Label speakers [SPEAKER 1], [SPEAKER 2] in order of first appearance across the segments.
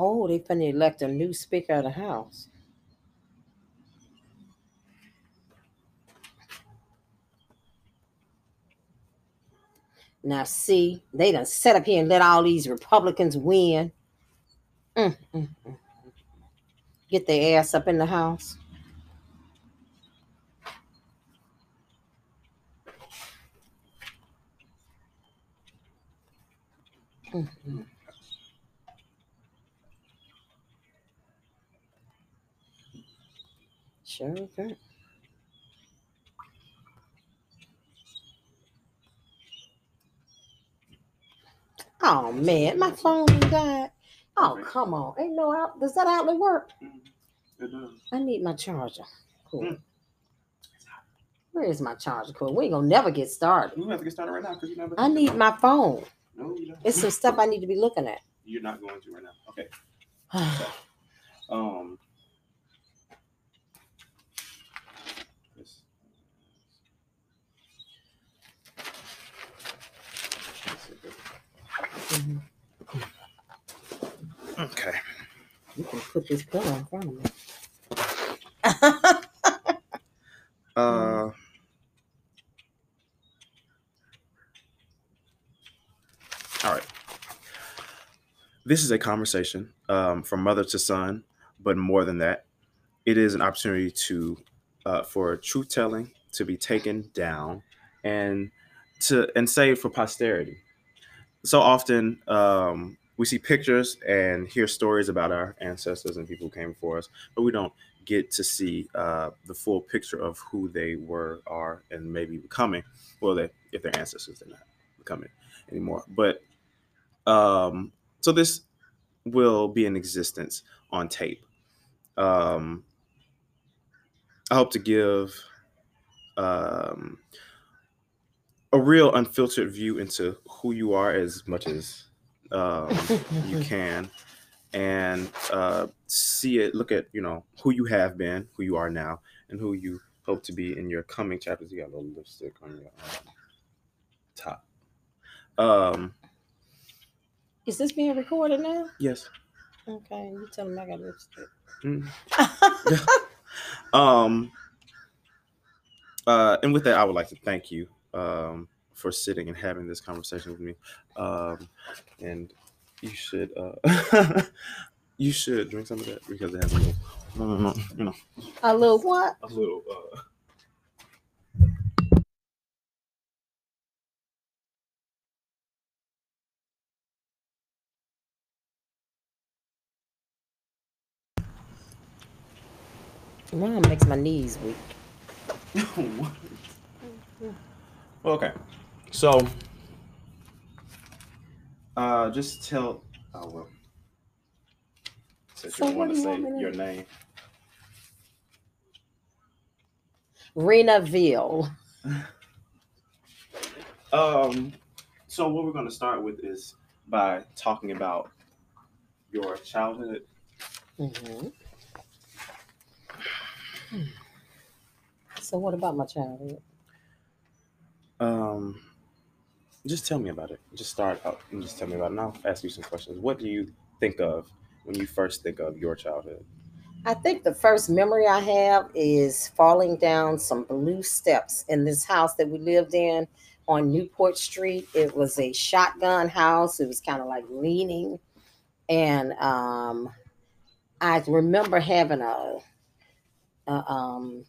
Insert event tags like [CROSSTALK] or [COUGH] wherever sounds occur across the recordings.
[SPEAKER 1] Oh, they finna elect a new Speaker of the House. Now, see, they done set up here and let all these Republicans win. Mm, mm, mm. Get their ass up in the House. Mm, Sure can. Oh man, my phone died. Oh come on, ain't no out. Does that outlet work?
[SPEAKER 2] It does.
[SPEAKER 1] I need my charger. Cool.
[SPEAKER 2] Mm.
[SPEAKER 1] Where is my charger cord? We ain't gonna never get started.
[SPEAKER 2] We have to get started right now because you never.
[SPEAKER 1] I need my phone.
[SPEAKER 2] No, you don't.
[SPEAKER 1] It's some stuff I need to be looking at.
[SPEAKER 2] You're not going to right now. Okay. [SIGHS] Um. this-
[SPEAKER 1] Mhm.
[SPEAKER 2] Okay.
[SPEAKER 1] You can put this pillow in front of me.
[SPEAKER 2] Uh. All right. This is a conversation um, from mother to son, but more than that, it is an opportunity to uh, for truth telling to be taken down and to and saved for posterity. So often um, we see pictures and hear stories about our ancestors and people who came before us, but we don't get to see uh, the full picture of who they were, are, and maybe becoming. Well, they if they're ancestors, they're not becoming anymore. But um, so this will be in existence on tape. Um, I hope to give um, a real unfiltered view into who you are as much as um, you [LAUGHS] can and uh, see it look at you know who you have been who you are now and who you hope to be in your coming chapters you got a little lipstick on your um, top um
[SPEAKER 1] Is this being recorded now?
[SPEAKER 2] yes
[SPEAKER 1] Okay, you tell me I got lipstick.
[SPEAKER 2] Mm. [LAUGHS] um uh and with that i would like to thank you um for sitting and having this conversation with me um and you should uh [LAUGHS] you should drink some of that because it has a little no no no you know
[SPEAKER 1] A little what?
[SPEAKER 2] a little uh
[SPEAKER 1] Rum makes my knees weak. [LAUGHS]
[SPEAKER 2] well, okay so uh just tell oh well since
[SPEAKER 1] So
[SPEAKER 2] you want to say
[SPEAKER 1] want
[SPEAKER 2] your name
[SPEAKER 1] Rena Veal.
[SPEAKER 2] Um, so what we're going to start with is by talking about your childhood.
[SPEAKER 1] hmm So what about my childhood?
[SPEAKER 2] Um, just tell me about it. Just start out and just tell me about it. And I'll ask you some questions. What do you think of when you first think of your childhood?
[SPEAKER 1] I think the first memory I have is falling down some blue steps in this house that we lived in on Newport Street. It was a shotgun house. It was kind of like leaning. And um, I remember having a, a um,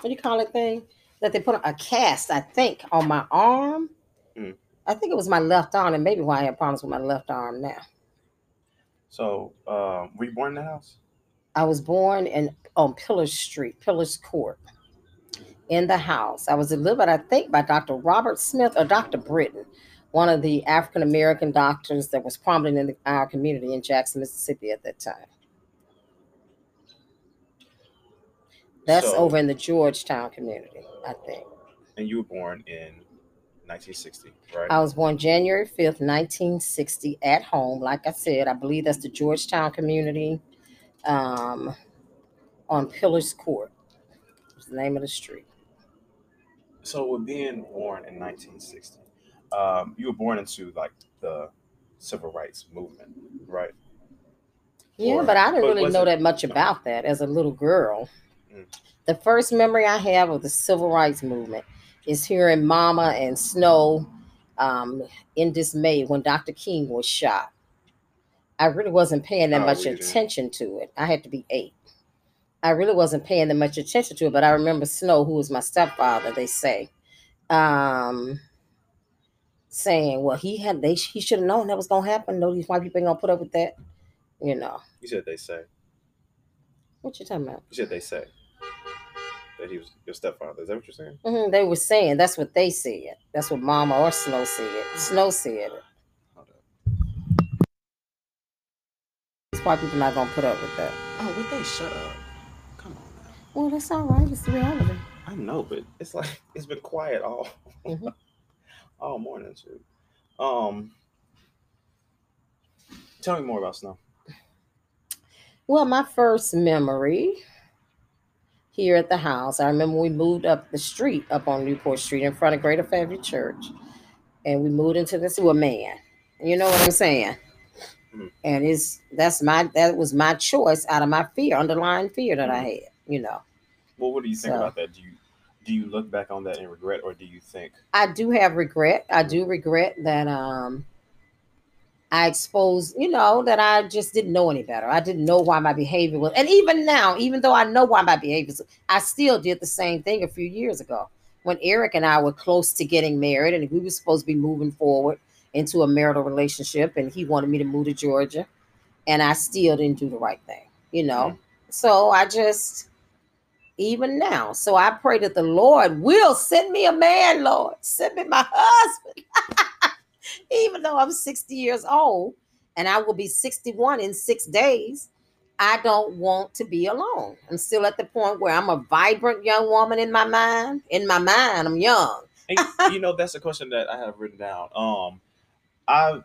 [SPEAKER 1] what do you call it thing? That they put a cast, I think, on my arm.
[SPEAKER 2] Mm.
[SPEAKER 1] I think it was my left arm, and maybe why I have problems with my left arm now.
[SPEAKER 2] So, um, were you born in the house?
[SPEAKER 1] I was born in on Pillars Street, Pillars Court, in the house. I was delivered, I think, by Dr. Robert Smith or Dr. Britton, one of the African American doctors that was prominent in the, our community in Jackson, Mississippi at that time. That's
[SPEAKER 2] So-
[SPEAKER 1] over in the Georgetown community, I think.
[SPEAKER 2] And you were born in 1960, right?
[SPEAKER 1] I was born January 5th, 1960, at home. Like I said, I believe that's the Georgetown community um, on Pillars Court. Was the name of the street.
[SPEAKER 2] so, with being born in 1960, um, you were born into like the civil rights movement, right?
[SPEAKER 1] Yeah,
[SPEAKER 2] Or-
[SPEAKER 1] but I didn't
[SPEAKER 2] but
[SPEAKER 1] really know
[SPEAKER 2] it-
[SPEAKER 1] that much about that as a little girl.
[SPEAKER 2] Mm.
[SPEAKER 1] The first memory I have of the civil rights movement is hearing Mama and Snow um, in dismay when Dr. King was shot. I really wasn't paying that
[SPEAKER 2] How
[SPEAKER 1] much
[SPEAKER 2] old were you then?
[SPEAKER 1] attention to it. I had to be eight. I really wasn't paying that much attention to it, but I remember Snow, who was my stepfather, they say, um, saying, "Well, he had they he should have known that was gonna happen. No, these white people ain't gonna put up with that." You know
[SPEAKER 2] You said they say.
[SPEAKER 1] what you talking about?
[SPEAKER 2] You said they say that he was your stepfather. Is that what you're saying?
[SPEAKER 1] hmm they were saying that's what they said. That's what Mama or Snow said. Snow said it.
[SPEAKER 2] Hold up.
[SPEAKER 1] These white people not gonna put up with that.
[SPEAKER 2] Oh, would they shut up? Come on now.
[SPEAKER 1] Well, that's all right. It's the reality.
[SPEAKER 2] I know, but it's like [LAUGHS] it's been quiet all
[SPEAKER 1] Mhm. [LAUGHS]
[SPEAKER 2] all morning too. Um, tell me more about snow.
[SPEAKER 1] Well, my first memory here at the house, I remember we moved up the street up on Newport Street in front of Greater Family Church. And we moved into this a man. You know what I'm saying?
[SPEAKER 2] Mhm.
[SPEAKER 1] And it's that's my that was my choice out of my fear, underlying fear that I had, you know.
[SPEAKER 2] Well, what do you think
[SPEAKER 1] So-
[SPEAKER 2] about that? Do you do you look back on that in regret, or do you think
[SPEAKER 1] I do have regret. I do regret that um I exposed, you know, that I just didn't know any better. I didn't know why my behavior was and even now, even though I know why my behavior was, I still did the same thing a few years ago. When Eric and I were close to getting married and we were supposed to be moving forward into a marital relationship and he wanted me to move to Georgia and I still didn't do the right thing, you know. Mm-hmm. So I just even now. So I pray that the Lord will send me a man, Lord. Send me my husband. [LAUGHS] even though I'm 60 years old and I will be 61 in six days, I don't want to be alone. I'm still at the point where I'm a vibrant young woman in my mind. In my mind, I'm young.
[SPEAKER 2] And, you know, that's a question that I have written down. Um, I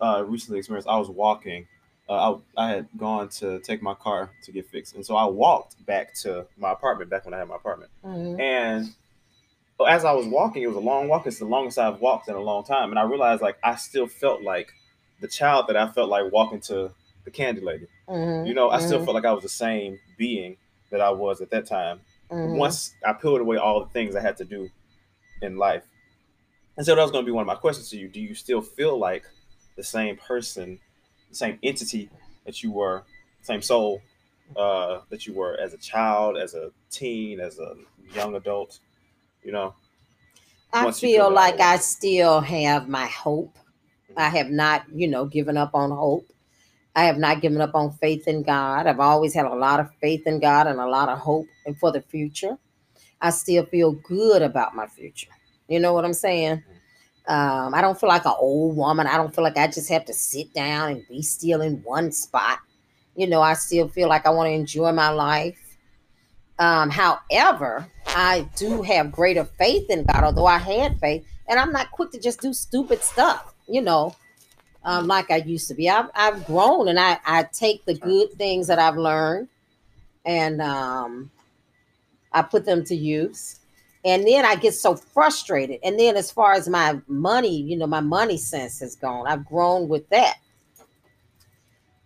[SPEAKER 2] uh, recently experienced. I was walking. Uh, I, I had gone to take my car to get fixed, and so I walked back to my apartment. Back when I had my apartment,
[SPEAKER 1] Mhm.
[SPEAKER 2] and as I was walking, it was a long walk. It's the longest I've walked in a long time, and I realized like I still felt like the child that I felt like walking to the candy lady.
[SPEAKER 1] Mhm.
[SPEAKER 2] You know, I still
[SPEAKER 1] Mhm.
[SPEAKER 2] felt like I was the same being that I was at that time
[SPEAKER 1] Mhm.
[SPEAKER 2] once I peeled away all the things I had to do in life. And so that was going to be one of my questions to you. Do you still feel like the same person, the same entity that you were, same soul uh, that you were as a child, as a teen, as a young adult? You know,
[SPEAKER 1] I feel like. I still have my hope.
[SPEAKER 2] Mhm.
[SPEAKER 1] I have not, you know, given up on hope. I have not given up on faith in God. I've always had a lot of faith in God and a lot of hope and for the future. I still feel good about my future. You know what I'm saying? Um, I don't feel like an old woman. I don't feel like I just have to sit down and be still in one spot. You know, I still feel like I want to enjoy my life. Um, however, I do have greater faith in God, although I had faith, and I'm not quick to just do stupid stuff, you know, um, like I used to be. I've, I've grown and I, I take the good things that I've learned and um, I put them to use. And then I get so frustrated. And then, as far as my money, you know, my money sense has gone. I've grown with that.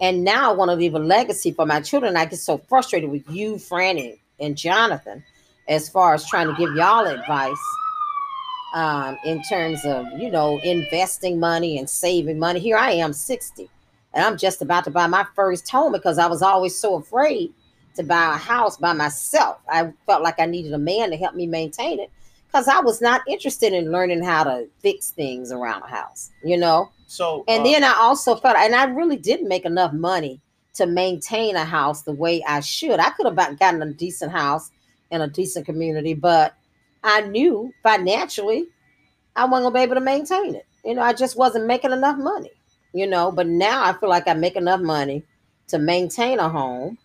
[SPEAKER 1] And now I want to leave a legacy for my children. I get so frustrated with you, Franny, and Jonathan, as far as trying to give y'all advice um, in terms of, you know, investing money and saving money. Here I am, 60, and I'm just about to buy my first home because I was always so afraid to buy a house by myself. I felt like I needed a man to help me maintain it because I was not interested in learning how to fix things around a house, you know?
[SPEAKER 2] so
[SPEAKER 1] And
[SPEAKER 2] uh,
[SPEAKER 1] then I also felt, and I really didn't make enough money to maintain a house the way I should. I could have got- gotten a decent house in a decent community, but I knew financially I wasn't gonna be able to maintain it. You know, I just wasn't making enough money. You know, but now I feel like I make enough money to maintain a home,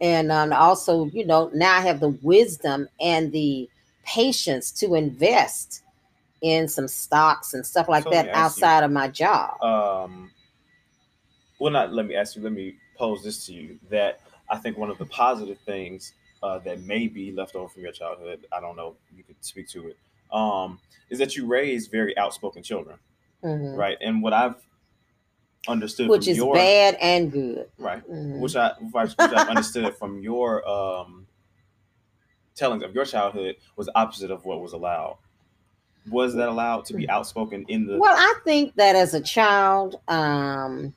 [SPEAKER 1] and um, also, you know, now I have the wisdom and the patience to invest in some stocks and stuff like
[SPEAKER 2] So
[SPEAKER 1] that
[SPEAKER 2] ask you-
[SPEAKER 1] outside of my job.
[SPEAKER 2] um, well, not let me ask you. Let me pose this to you: that I think one of the positive things uh, that may be left over from your childhood, I don't know, you could speak to it, um, is that you raised very outspoken children,
[SPEAKER 1] Mhm.
[SPEAKER 2] right? And what I've understood
[SPEAKER 1] which is
[SPEAKER 2] your
[SPEAKER 1] bad and good.
[SPEAKER 2] right,
[SPEAKER 1] Mhm.
[SPEAKER 2] which I which I understood [LAUGHS] from your um tellings of your childhood was opposite of what was allowed. Was that allowed to be outspoken in the?
[SPEAKER 1] Well, I think that as a child, um,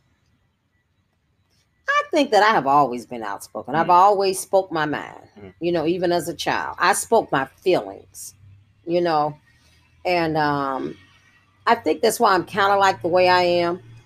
[SPEAKER 1] I think that I have always been outspoken. I've
[SPEAKER 2] Mhm.
[SPEAKER 1] always spoke my mind.
[SPEAKER 2] Mhm.
[SPEAKER 1] You know, even as a child, I spoke my feelings. You know, and um, I think that's why I'm kind of like the way I am.